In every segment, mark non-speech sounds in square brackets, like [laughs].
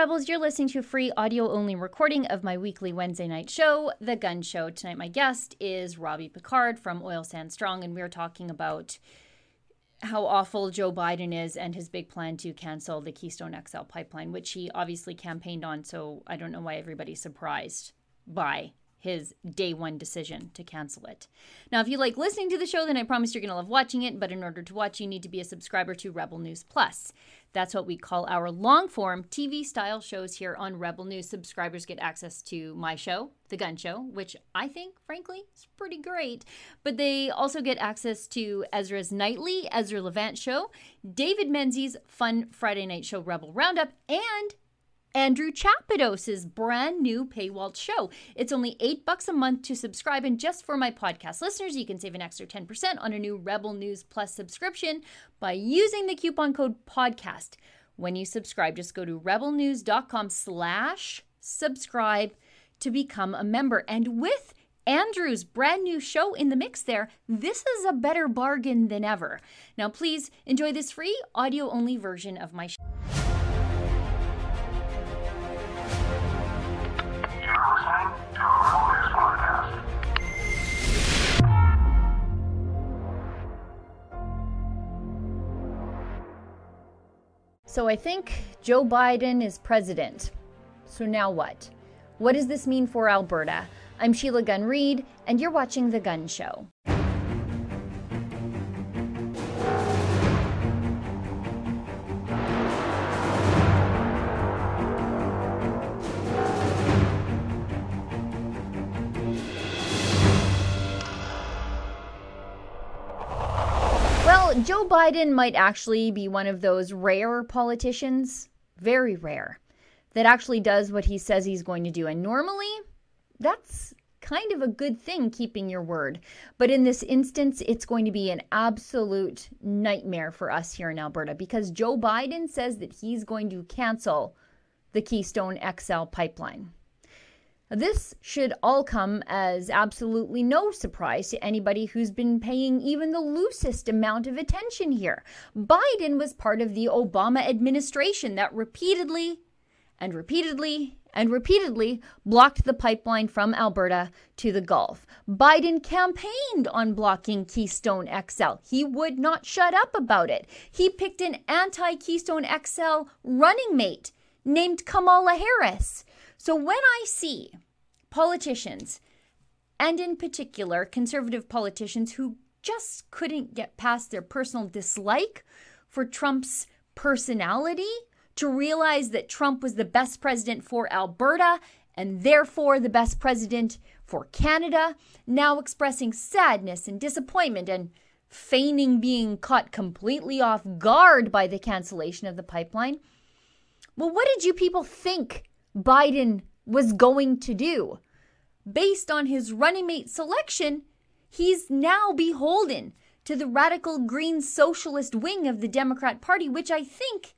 Rebels. You're listening to a free audio only recording of my weekly Wednesday night show, The Gunn Show. Tonight, my guest is Robbie Picard from Oil Sand Strong, and we're talking about how awful Joe Biden is and his big plan to cancel the Keystone XL pipeline, which he obviously campaigned on. So I don't know why everybody's surprised by his day one decision to cancel it. Now, if you like listening to the show, then I promise you're going to love watching it. But in order to watch, you need to be a subscriber to Rebel News Plus. That's what we call our long form TV style shows here on Rebel News. Subscribers get access to my show, The Gunn Show, which I think, frankly, is pretty great. But they also get access to Ezra's Nightly, Ezra Levant Show, David Menzies' fun Friday night show, Rebel Roundup, and Andrew Chapados' brand new paywalled show. It's only eight bucks a month to subscribe, and just for my podcast listeners, you can save an extra 10% on a new Rebel News Plus subscription by using the coupon code podcast. When you subscribe, just go to rebelnews.com slash subscribe to become a member. And with Andrew's brand new show in the mix there, this is a better bargain than ever. Now, please enjoy this free audio only version of my show. So I think Joe Biden is president. So now what? What does this mean for Alberta? I'm Sheila Gunn Reid, and you're watching The Gunn Show. Biden might actually be one of those rare politicians, very rare, that actually does what he says he's going to do. And normally, that's kind of a good thing, keeping your word. But in this instance, it's going to be an absolute nightmare for us here in Alberta because Joe Biden says that he's going to cancel the Keystone XL pipeline. This should all come as absolutely no surprise to anybody who's been paying even the loosest amount of attention here. Biden was part of the Obama administration that repeatedly and repeatedly and repeatedly blocked the pipeline from Alberta to the Gulf. Biden campaigned on blocking Keystone XL. He would not shut up about it. He picked an anti Keystone XL running mate named Kamala Harris. So when I see politicians, and in particular conservative politicians who just couldn't get past their personal dislike for Trump's personality, to realize that Trump was the best president for Alberta and therefore the best president for Canada, now expressing sadness and disappointment and feigning being caught completely off guard by the cancellation of the pipeline. Well, what did you people think Biden was going to do? Based on his running mate selection, he's now beholden to the radical green socialist wing of the Democrat Party, which I think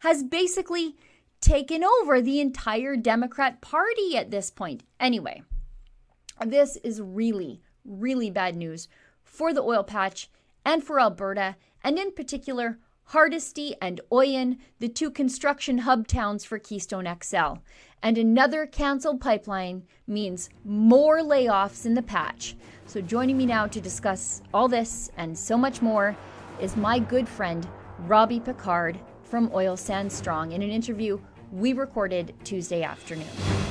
has basically taken over the entire Democrat Party at this point. Anyway, this is really, really bad news for the oil patch and for Alberta, and in particular, Hardisty and Oyen, the two construction hub towns for Keystone XL. And another canceled pipeline means more layoffs in the patch. So, joining me now to discuss all this and so much more is my good friend, Robbie Picard from Oil Sand Strong, in an interview we recorded Tuesday afternoon.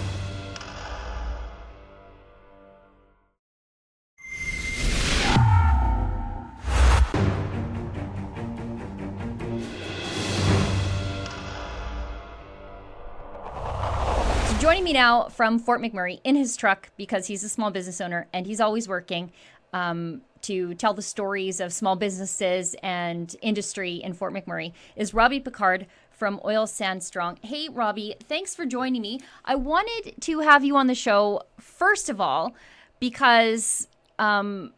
Me now from Fort McMurray in his truck because he's a small business owner and he's always working um, to tell the stories of small businesses and industry in Fort McMurray is Robbie Picard from Oil Sand Strong. Hey, Robbie, thanks for joining me. I wanted to have you on the show, first of all, because. Um,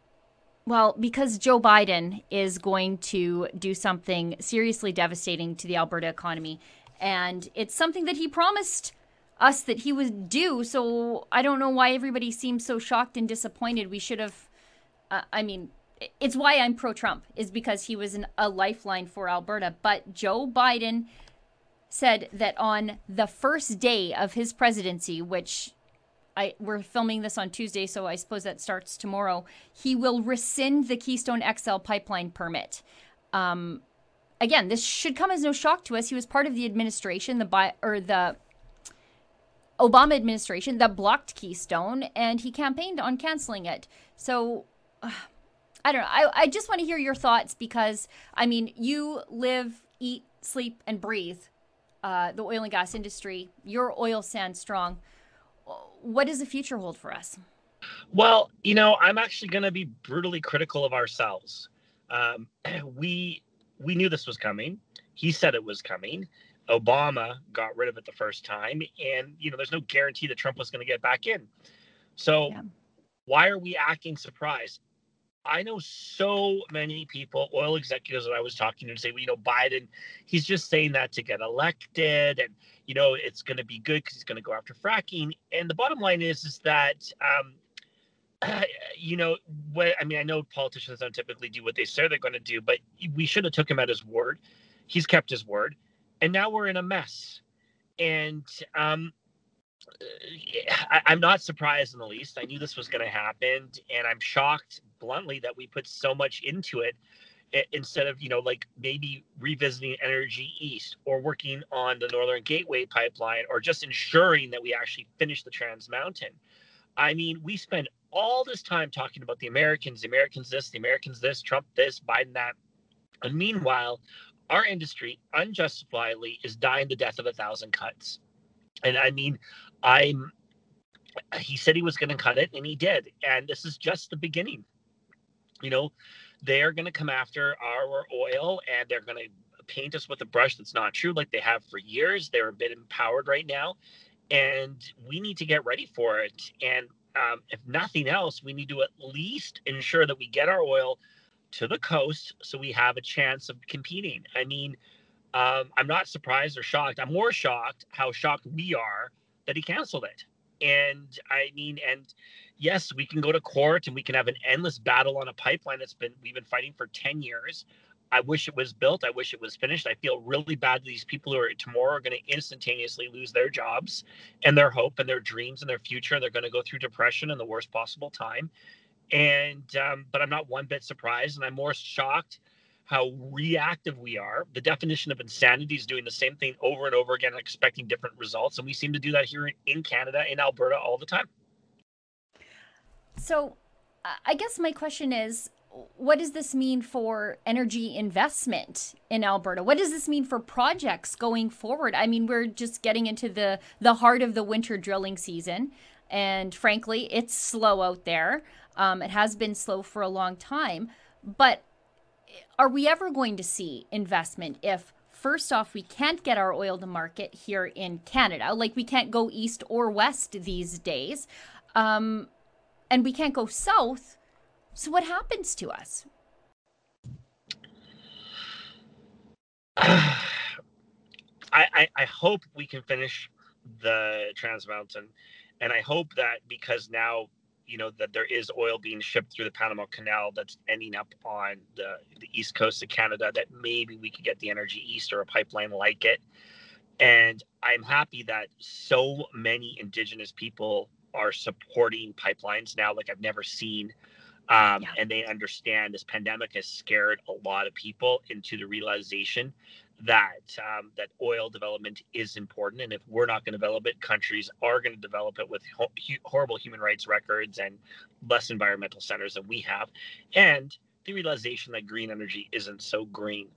well, because Joe Biden is going to do something seriously devastating to the Alberta economy. And it's something that he promised us that he was due. So I don't know why everybody seems so shocked and disappointed. We should have. Uh, I mean, it's why I'm pro Trump is because he was an, a lifeline for Alberta. But Joe Biden said that on the first day of his presidency, which I we're filming this on Tuesday, so I suppose that starts tomorrow. He will rescind the Keystone XL pipeline permit. Um, again, this should come as no shock to us. He was part of the administration, the bi- or the Obama administration that blocked Keystone, and he campaigned on canceling it. So. [sighs] I don't know. I, I just want to hear your thoughts because, I mean, you live, eat, sleep, and breathe uh, the oil and gas industry. Your oil sand strong. What does the future hold for us? Well, you know, I'm actually going to be brutally critical of ourselves. Um, [clears throat] we we knew this was coming. He said it was coming. Obama got rid of it the first time, and you know, there's no guarantee that Trump was going to get back in. So, yeah. why are we acting surprised? I know so many people, oil executives that I was talking to, say, well, you know, Biden, he's just saying that to get elected, and you know, it's going to be good because he's going to go after fracking. And the bottom line is, is that, um, [clears throat] you know, what I mean, I know politicians don't typically do what they say they're going to do, but we should have took him at his word. He's kept his word, and now we're in a mess. And um, I, am not surprised in the least. I knew this was going to happen, and I'm shocked, bluntly, that we put so much into it instead of you know like maybe revisiting energy east or working on the northern gateway pipeline or just ensuring that we actually finish the trans mountain i mean we spend all this time talking about the americans the americans this the americans this trump this biden that and meanwhile our industry unjustifiably is dying the death of a thousand cuts and i mean I'm he said he was going to cut it and he did. And this is just the beginning. You know, they're going to come after our oil and they're going to paint us with a brush that's not true like they have for years. They're a bit empowered right now and we need to get ready for it. And um, if nothing else, we need to at least ensure that we get our oil to the coast so we have a chance of competing. I mean, um, I'm not surprised or shocked. I'm more shocked how shocked we are that he canceled it. And I mean, and yes, we can go to court and we can have an endless battle on a pipeline that's been we've been fighting for 10 years. I wish it was built. I wish it was finished. I feel really bad that these people who are tomorrow are going to instantaneously lose their jobs and their hope and their dreams and their future. They're going to go through depression in the worst possible time. And um, but I'm not one bit surprised, and I'm more shocked how reactive we are. The definition of insanity is doing the same thing over and over again, expecting different results. And we seem to do that here in Canada, in Alberta, all the time. So, I guess my question is what does this mean for energy investment in Alberta? What does this mean for projects going forward? I mean, we're just getting into the the heart of the winter drilling season, and frankly, it's slow out there. Um, it has been slow for a long time, but are we ever going to see investment if first off we can't get our oil to market here in canada? Like we can't go east or west these days. Um, and we can't go south. So what happens to us? [sighs] I, I, I hope we can finish the trans mountain and i hope that because now you know that there is oil being shipped through the Panama Canal that's ending up on the, the east coast of Canada that maybe we could get the energy east or a pipeline like it. And I'm happy that so many indigenous people are supporting pipelines now like I've never seen. Um, yeah. And they understand this pandemic has scared a lot of people into the realization that um, that oil development is important, and if we're not going to develop it, countries are going to develop it with ho- horrible human rights records and less environmental centers than we have, and the realization that green energy isn't so green.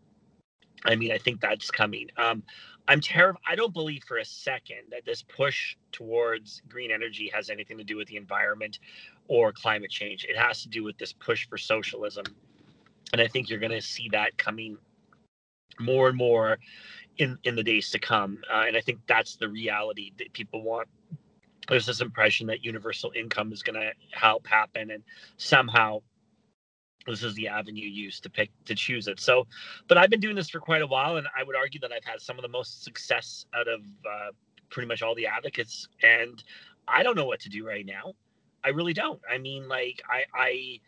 I mean, I think that's coming. Um, I'm terrified. I don't believe for a second that this push towards green energy has anything to do with the environment or climate change. It has to do with this push for socialism. And I think you're going to see that coming more and more in in the days to come. Uh, and I think that's the reality that people want. There's this impression that universal income is going to help happen, and somehow this is the avenue used to pick to choose it. So, but I've been doing this for quite a while, and I would argue that I've had some of the most success out of uh, pretty much all the advocates. And I don't know what to do right now. I really don't. I mean, like I, I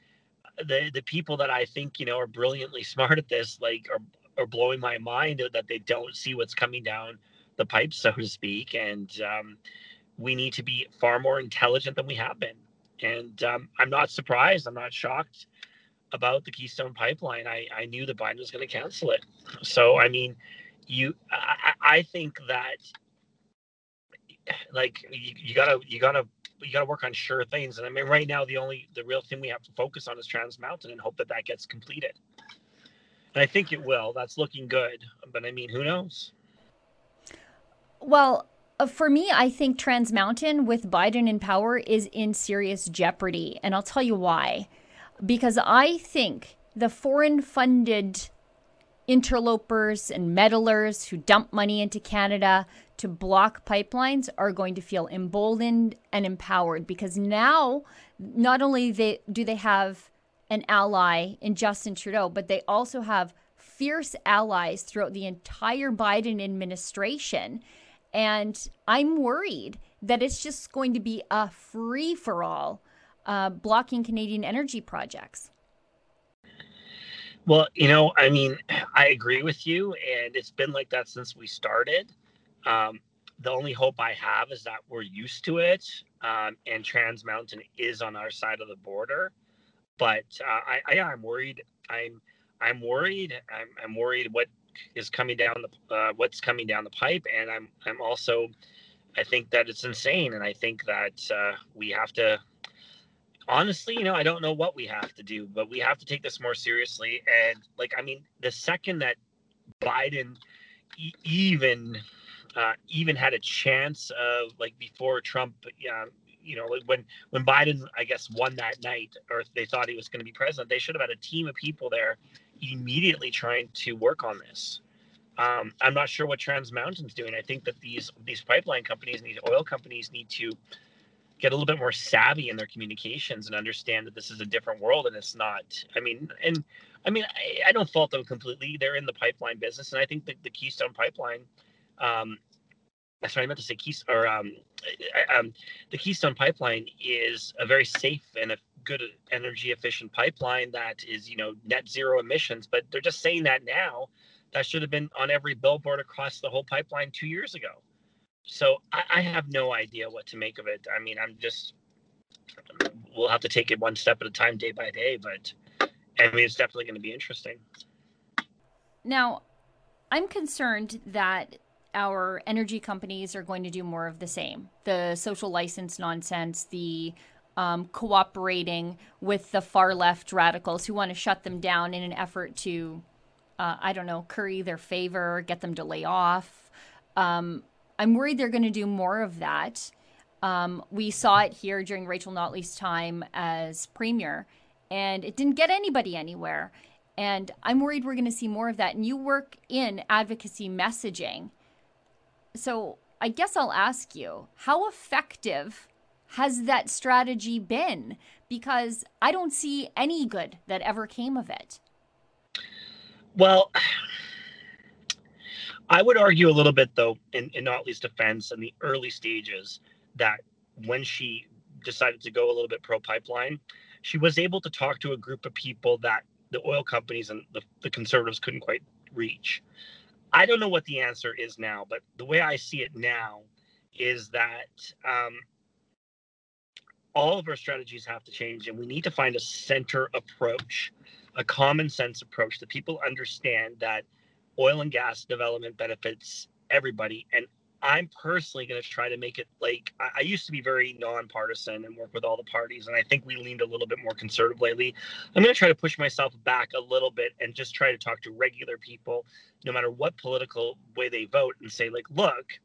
the the people that I think you know are brilliantly [laughs] smart at this, like are are blowing my mind that they don't see what's coming down the pipe, so to speak, and um, we need to be far more intelligent than we have been. And um, I'm not surprised. I'm not shocked about the Keystone Pipeline. I, I knew that Biden was going to cancel it. So I mean, you, I, I think that like you, you gotta you gotta you gotta work on sure things. And I mean, right now the only the real thing we have to focus on is Trans Mountain and hope that that gets completed. I think it will. That's looking good. But I mean, who knows? Well, uh, for me, I think Trans Mountain with Biden in power is in serious jeopardy. And I'll tell you why. Because I think the foreign funded interlopers and meddlers who dump money into Canada to block pipelines are going to feel emboldened and empowered because now not only they, do they have an ally in Justin Trudeau, but they also have fierce allies throughout the entire Biden administration and I'm worried that it's just going to be a free for all uh, blocking Canadian energy projects. Well, you know, I mean, I agree with you, and it's been like that since we started. Um, the only hope I have is that we're used to it, um, and Trans Mountain is on our side of the border. But uh, I, I, I'm worried. I'm, I'm worried. I'm, I'm worried what is coming down the uh, what's coming down the pipe, and I'm I'm also I think that it's insane, and I think that uh, we have to honestly, you know, I don't know what we have to do, but we have to take this more seriously. And like, I mean, the second that Biden e- even uh, even had a chance of like before Trump, yeah, you know, when when Biden, I guess, won that night, or they thought he was going to be president, they should have had a team of people there immediately trying to work on this. Um, I'm not sure what Trans Mountain's doing. I think that these these pipeline companies and these oil companies need to get a little bit more savvy in their communications and understand that this is a different world and it's not. I mean, and I mean, I, I don't fault them completely. They're in the pipeline business, and I think that the Keystone Pipeline. Um, that's what I meant to say. Keystone, or um, um, the Keystone Pipeline is a very safe and a good energy efficient pipeline that is, you know, net zero emissions. But they're just saying that now. That should have been on every billboard across the whole pipeline two years ago. So I, I have no idea what to make of it. I mean, I'm just we'll have to take it one step at a time, day by day. But I mean, it's definitely going to be interesting. Now, I'm concerned that our energy companies are going to do more of the same. The social license nonsense, the um, cooperating with the far left radicals who want to shut them down in an effort to, uh, I don't know, curry their favor, get them to lay off. Um, I'm worried they're going to do more of that. Um, we saw it here during Rachel Notley's time as premier, and it didn't get anybody anywhere. And I'm worried we're going to see more of that. And you work in advocacy messaging. So I guess I'll ask you how effective has that strategy been? Because I don't see any good that ever came of it. Well, [sighs] I would argue a little bit, though, in, in Notley's defense in the early stages, that when she decided to go a little bit pro pipeline, she was able to talk to a group of people that the oil companies and the, the conservatives couldn't quite reach. I don't know what the answer is now, but the way I see it now is that um, all of our strategies have to change and we need to find a center approach a common sense approach that people understand that oil and gas development benefits everybody and i'm personally going to try to make it like I, I, used to be very nonpartisan and work with all the parties and i think we leaned a little bit more conservative lately i'm going to try to push myself back a little bit and just try to talk to regular people no matter what political way they vote and say like look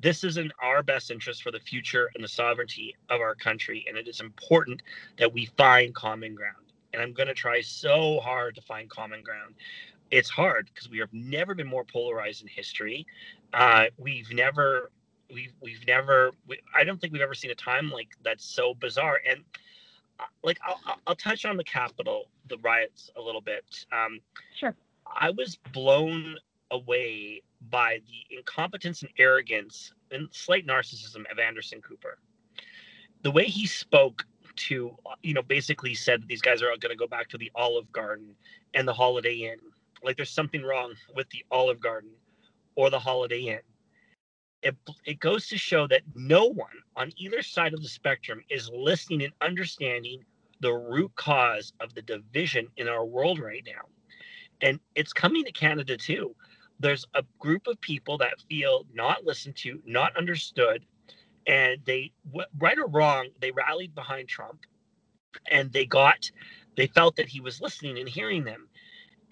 this is in our best interest for the future and the sovereignty of our country. And it is important that we find common ground. And I'm going to try so hard to find common ground. It's hard because we have never been more polarized in history. Uh, we've never, we've, we've never, we, I don't think we've ever seen a time like that's so bizarre. And uh, like, I'll, I'll touch on the Capitol, the riots a little bit. Um, sure. I was blown away by the incompetence and arrogance and slight narcissism of Anderson Cooper. The way he spoke to, you know, basically said that these guys are all going to go back to the Olive Garden and the Holiday Inn. Like there's something wrong with the Olive Garden or the Holiday Inn. it, it goes to show that no one on either side of the spectrum is listening and understanding the root cause of the division in our world right now. And it's coming to Canada too. There's a group of people that feel not listened to, not understood, and they, right or wrong, they rallied behind Trump and they got, they felt that he was listening and hearing them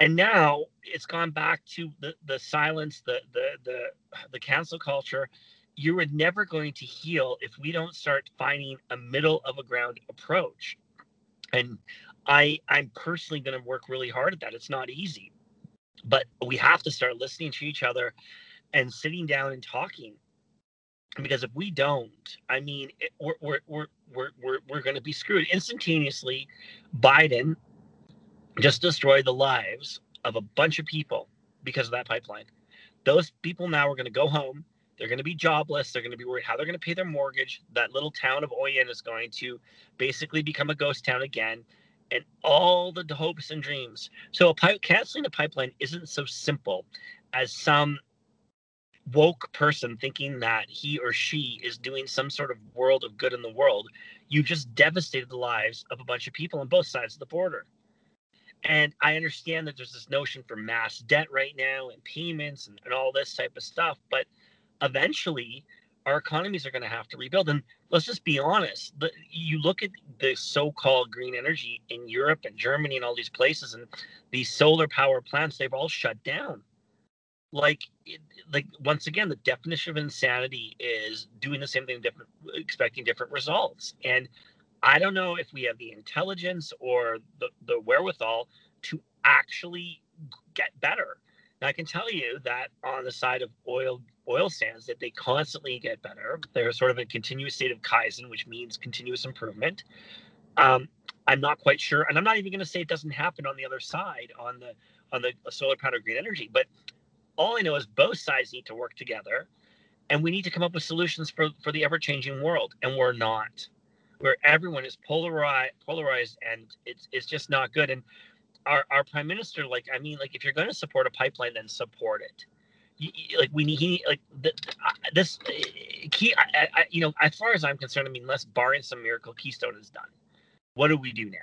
and now it's gone back to the the silence the the the the cancel culture. You are never going to heal if we don't start finding a middle of a ground approach. And i i'm personally going to work really hard at that. It's not easy but we have to start listening to each other and sitting down and talking. Because if we don't i mean we're we're we're we're, we're, we're going to be screwed. Instantaneously biden just destroyed the lives of a bunch of people because of that pipeline. Those people now are going to go home. They're going to be jobless. They're going to be worried how they're going to pay their mortgage. That little town of Oyen is going to basically become a ghost town again. And all the hopes and dreams. So a pipe, canceling a pipeline isn't so simple as some woke person thinking that he or she is doing some sort of world of good in the world. You just devastated the lives of a bunch of people on both sides of the border. And I understand that there's this notion for mass debt right now and payments and, and all this type of stuff, but eventually our economies are going to have to rebuild. And let's just be honest, the, you look at the so-called green energy in Europe and Germany and all these places, and these solar power plants, they've all shut down. Like, like once again, the definition of insanity is doing the same thing, different, expecting different results. And I don't know if we have the intelligence or the, the wherewithal to actually get better. I can tell you that on the side of oil oil sands, that they constantly get better. They're sort of a continuous state of kaizen, which means continuous improvement. Um, I'm not quite sure, and I'm not even going to say it doesn't happen on the other side on the on the solar powered green energy. But all I know is both sides need to work together, and we need to come up with solutions for for the ever changing world, and we're not where everyone is polarized polarized and it's it's just not good. And our, our prime minister like i mean like if you're going to support a pipeline then support it. You, like we need he like the, this key I, I, you know as far as i'm concerned i mean unless barring some miracle keystone is done. What do we do now?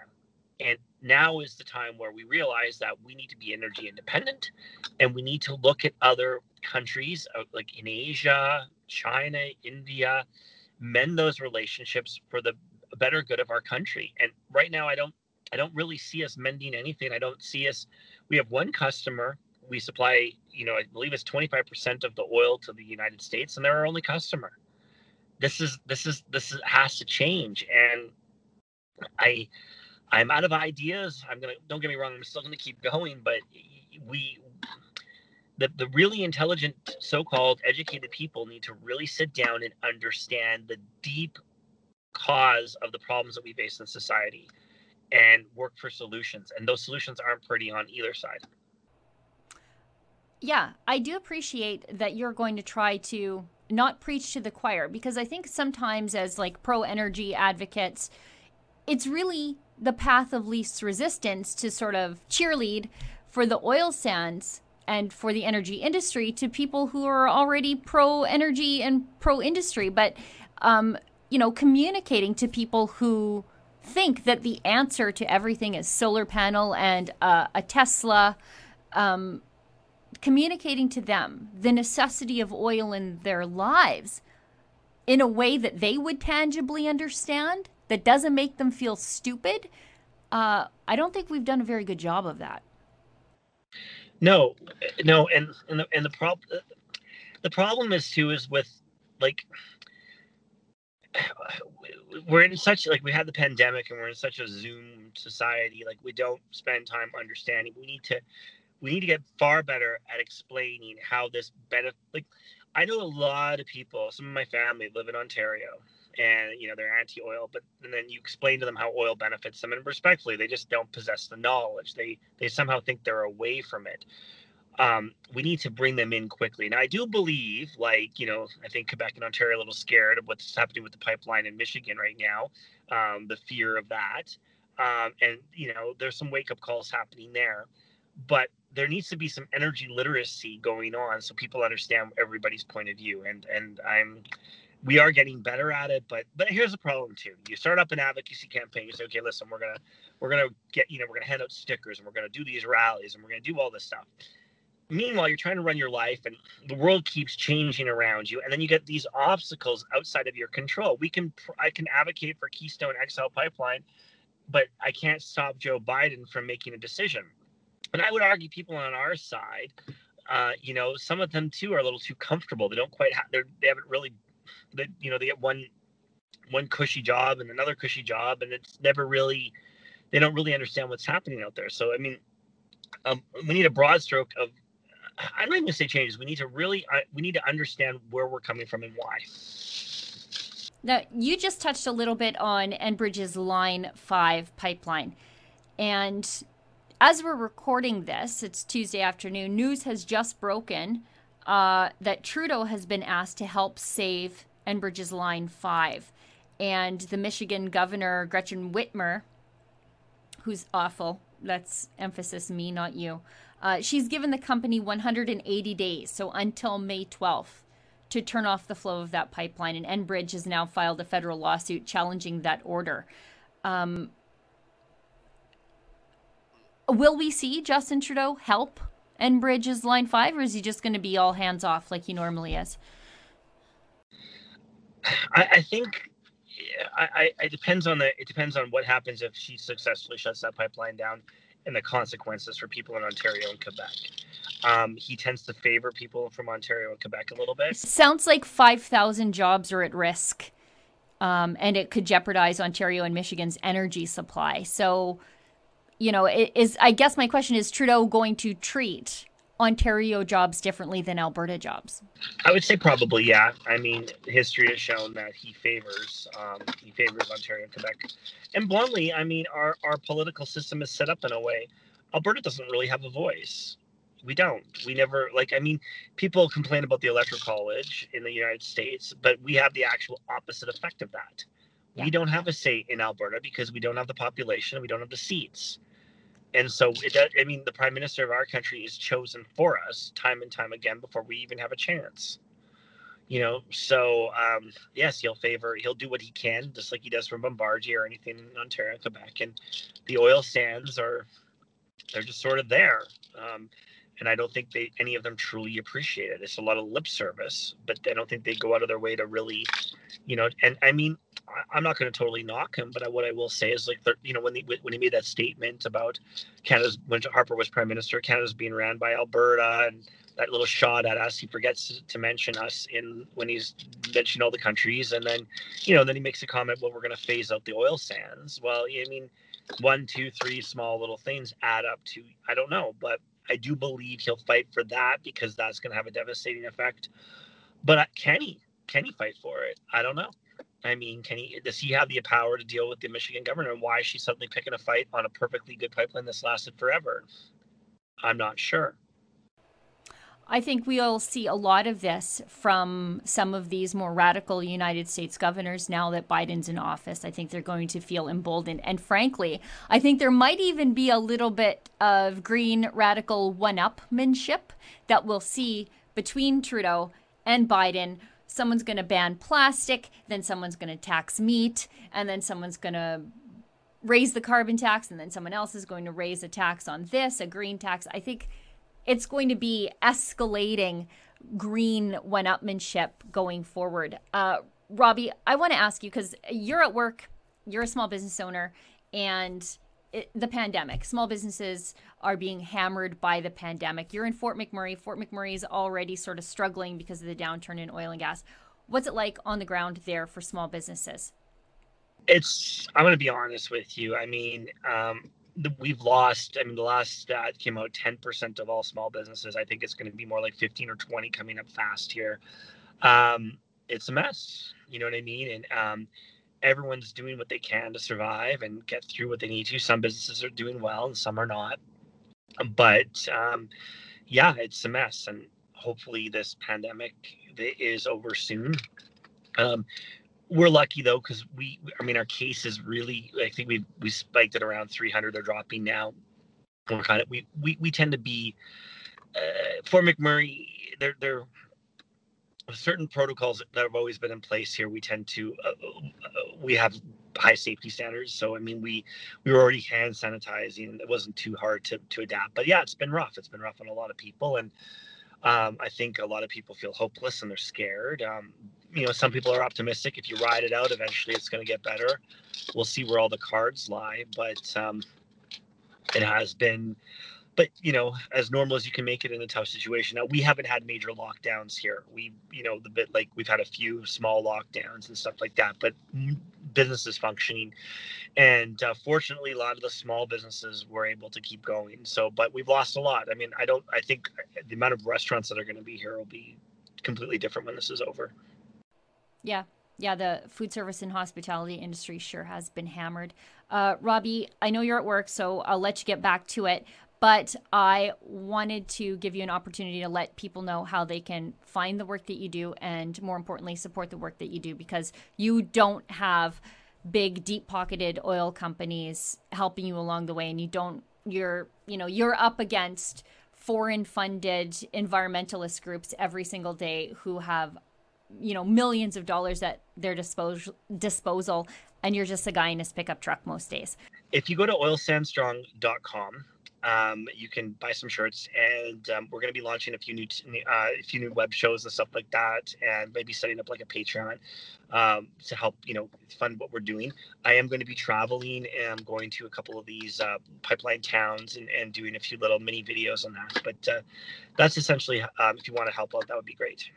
And now is the time where we realize that we need to be energy independent and we need to look at other countries uh, like in asia china india mend those relationships for the better good of our country. And right now, I don't I don't really see us mending anything. I don't see us. We have one customer. We supply, you know, I believe it's 25% of the oil to the United States, and they're our only customer. This is this is this is, has to change. And I I'm out of ideas. I'm gonna don't get me wrong. I'm still gonna keep going, but we the, the really intelligent so-called educated people need to really sit down and understand the deep cause of the problems that we face in society and work for solutions. And those solutions aren't pretty on either side. Yeah, I do appreciate that you're going to try to not preach to the choir because I think sometimes, as like pro energy advocates, it's really the path of least resistance to sort of cheerlead for the oil sands and for the energy industry to people who are already pro energy and pro industry. But um, you know, communicating to people who think that the answer to everything is solar panel and uh, a Tesla, um, communicating to them the necessity of oil in their lives in a way that they would tangibly understand, that doesn't make them feel stupid. Uh, I don't think we've done a very good job of that. No, no, and and the and the problem the problem is too is with like [sighs] we're in such like we had the pandemic and we're in such a zoom society like we don't spend time understanding. We need to we need to get far better at explaining how this benefit like i know a lot of people some of my family live in ontario and you know they're anti-oil but and then you explain to them how oil benefits them and respectfully they just don't possess the knowledge. They they somehow think they're away from it um, we need to bring them in quickly. Now, I do believe, like, you know, I think Quebec and Ontario are a little scared of what's happening with the pipeline in Michigan right now, um, the fear of that. Um, and, you know, there's some wake up calls happening there. But there needs to be some energy literacy going on so people understand everybody's point of view. And and I'm we are getting better at it, but but here's the problem too. You start up an advocacy campaign, you say, okay, listen, we're gonna we're gonna get, you know, we're gonna hand out stickers and we're gonna do these rallies and we're gonna do all this stuff. Meanwhile, you're trying to run your life and the world keeps changing around you, and then you get these obstacles outside of your control. We can I can advocate for Keystone XL pipeline, but I can't stop Joe Biden from making a decision. And I would argue people on our side, uh, you know, some of them too are a little too comfortable. They don't quite have, they haven't really that you know they get one one cushy job and another cushy job and it's never really they don't really understand what's happening out there so i mean um, we need a broad stroke of i'm not even say changes. We need to really uh, we need to understand where we're coming from and why. Now you just touched a little bit on enbridge's line 5 pipeline. And as we're recording this it's tuesday afternoon news has just broken uh, that trudeau has been asked to help save Enbridge's Line 5. And the Michigan governor, Gretchen Whitmer, who's awful, that's emphasis me, not you, uh, she's given the company 180 days, so until May 12th, to turn off the flow of that pipeline. And Enbridge has now filed a federal lawsuit challenging that order. Um, will we see Justin Trudeau help Enbridge's Line 5, or is he just going to be all hands off like he normally is? I, I think I, I, it depends on the it depends on what happens if she successfully shuts that pipeline down and the consequences for people in Ontario and Quebec. Um, he tends to favor people from Ontario and Quebec a little bit. Sounds like 5,000 jobs are at risk, um, and it could jeopardize Ontario and Michigan's energy supply. So, you know, is I guess my question is Trudeau going to treat Ontario jobs differently than Alberta jobs? I would say probably, yeah. I mean, history has shown that he favors um, he favors Ontario and Quebec. And bluntly, I mean, our our political system is set up in a way. Alberta doesn't really have a voice. We don't. We never like. I mean, people complain about the electoral college in the United States, but we have the actual opposite effect of that. Yeah. We don't have a say in Alberta because we don't have the population. We don't have the seats and so it does, i mean the prime minister of our country is chosen for us time and time again before we even have a chance. You know so um, yes he'll favor he'll do what he can just like he does for bombardier or anything in ontario quebec. And the oil sands are they're just sort of there. Um, and i don't think they any of them truly appreciate it it's a lot of lip service but i don't think they go out of their way to really you know and i mean I'm not going to totally knock him, but what I will say is like, you know, when he when he made that statement about Canada's when Harper was prime minister, Canada's being ran by Alberta, and that little shot at us, he forgets to mention us in when he's mentioning all the countries, and then, you know, then he makes a comment, well, we're going to phase out the oil sands. Well, I mean, one, two, three small little things add up to I don't know, but I do believe he'll fight for that because that's going to have a devastating effect. But uh, can he? Can he fight for it? I don't know. I mean, can he does he have the power to deal with the Michigan governor? And why is she suddenly picking a fight on a perfectly good pipeline that's lasted forever? I'm not sure. I think we'll see a lot of this from some of these more radical United States governors now that Biden's in office. I think they're going to feel emboldened. And frankly, I think there might even be a little bit of green radical one upmanship that we'll see between Trudeau and Biden someone's going to ban plastic, then someone's going to tax meat, and then someone's going to raise the carbon tax, and then someone else is going to raise a tax on this, a green tax. I think it's going to be escalating green one upmanship going forward. Uh, Robbie, I want to ask you because you're at work, you're a small business owner, and it, the pandemic. Small businesses are being hammered by the pandemic. You're in Fort McMurray. Fort McMurray is already sort of struggling because of the downturn in oil and gas. What's it like on the ground there for small businesses? It's, I'm going to be honest with you. I mean, um, we've lost, I mean, the last stat came out 10% of all small businesses. I think it's going to be more like 15 or 20 coming up fast here. Um, it's a mess. You know what I mean? And, um, everyone's doing what they can to survive and get through what they need to. Some businesses are doing well and some are not. But um, yeah, it's a mess. And hopefully, this pandemic is over soon. Um, we're lucky though, because we, I mean, our cases really, I think we we spiked at around 300. They're dropping now. we're kind of we we, we tend to be uh, Fort McMurray. They're they're certain protocols that have always been in place here. We tend to uh, uh, we have high safety standards. So I mean, we we were already hand sanitizing. It wasn't too hard to to adapt. But yeah, it's been rough. It's been rough on a lot of people, and um, I think a lot of people feel hopeless and they're scared. Um, you know, some people are optimistic. If you ride it out, eventually it's going to get better. We'll see where all the cards lie, but um, it has been but you know, as normal as you can make it in a tough situation. Now we haven't had major lockdowns here. We, you know, the bit like we've had a few small lockdowns and stuff like that, but business is functioning, and uh, fortunately, a lot of the small businesses were able to keep going. So, but we've lost a lot. I mean, I don't. I think the amount of restaurants that are going to be here will be completely different when this is over. Yeah, yeah, the food service and hospitality industry sure has been hammered. Uh, Robbie, I know you're at work, so I'll let you get back to it but I wanted to give you an opportunity to let people know how they can find the work that you do and more importantly support the work that you do because you don't have big deep pocketed oil companies helping you along the way and you don't you're you know you're up against foreign funded environmentalist groups every single day who have you know millions of dollars at their disposal disposal and you're just a guy in his pickup truck most days if you go to oilsandstrong.com um, you can buy some shirts, and um, we're going to be launching a few new uh, a few new web shows and stuff like that, and maybe setting up like a Patreon um, to help you know fund what we're doing. I am going to be traveling, and going to a couple of these uh, pipeline towns and, and doing a few little mini videos on that. But uh, that's essentially um, if you want to help out, that would be great.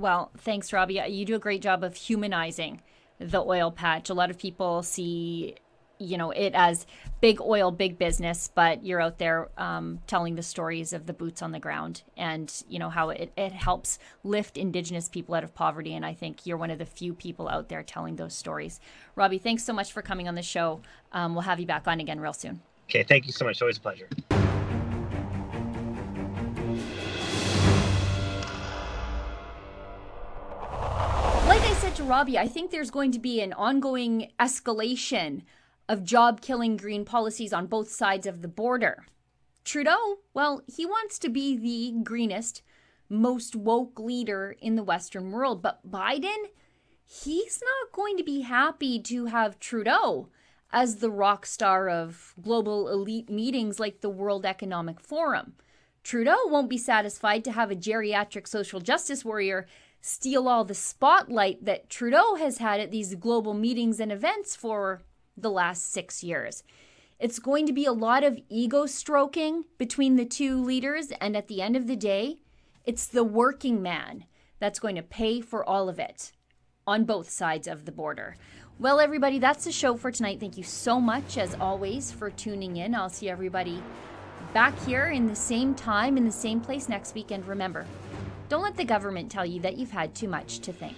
Well, thanks, Robbie. You do a great job of humanizing the oil patch. A lot of people see you know it as big oil big business but you're out there um, telling the stories of the boots on the ground and you know how it, it helps lift indigenous people out of poverty and i think you're one of the few people out there telling those stories. Robbie thanks so much for coming on the show. Um, we'll have you back on again real soon. Okay thank you so much. Always a pleasure robbie i think there's going to be an ongoing escalation of job killing green policies on both sides of the border. Trudeau, well, he wants to be the greenest, most woke leader in the Western world, but Biden, he's not going to be happy to have Trudeau as the rock star of global elite meetings like the World Economic Forum. Trudeau won't be satisfied to have a geriatric social justice warrior steal all the spotlight that Trudeau has had at these global meetings and events for the last six years. It's going to be a lot of ego stroking between the two leaders, and at the end of the day, it's the working man that's going to pay for all of it on both sides of the border. Well, everybody, that's the show for tonight. Thank you so much, as always, for tuning in. I'll see everybody back here in the same time, in the same place next week. And remember, don't let the government tell you that you've had too much to think.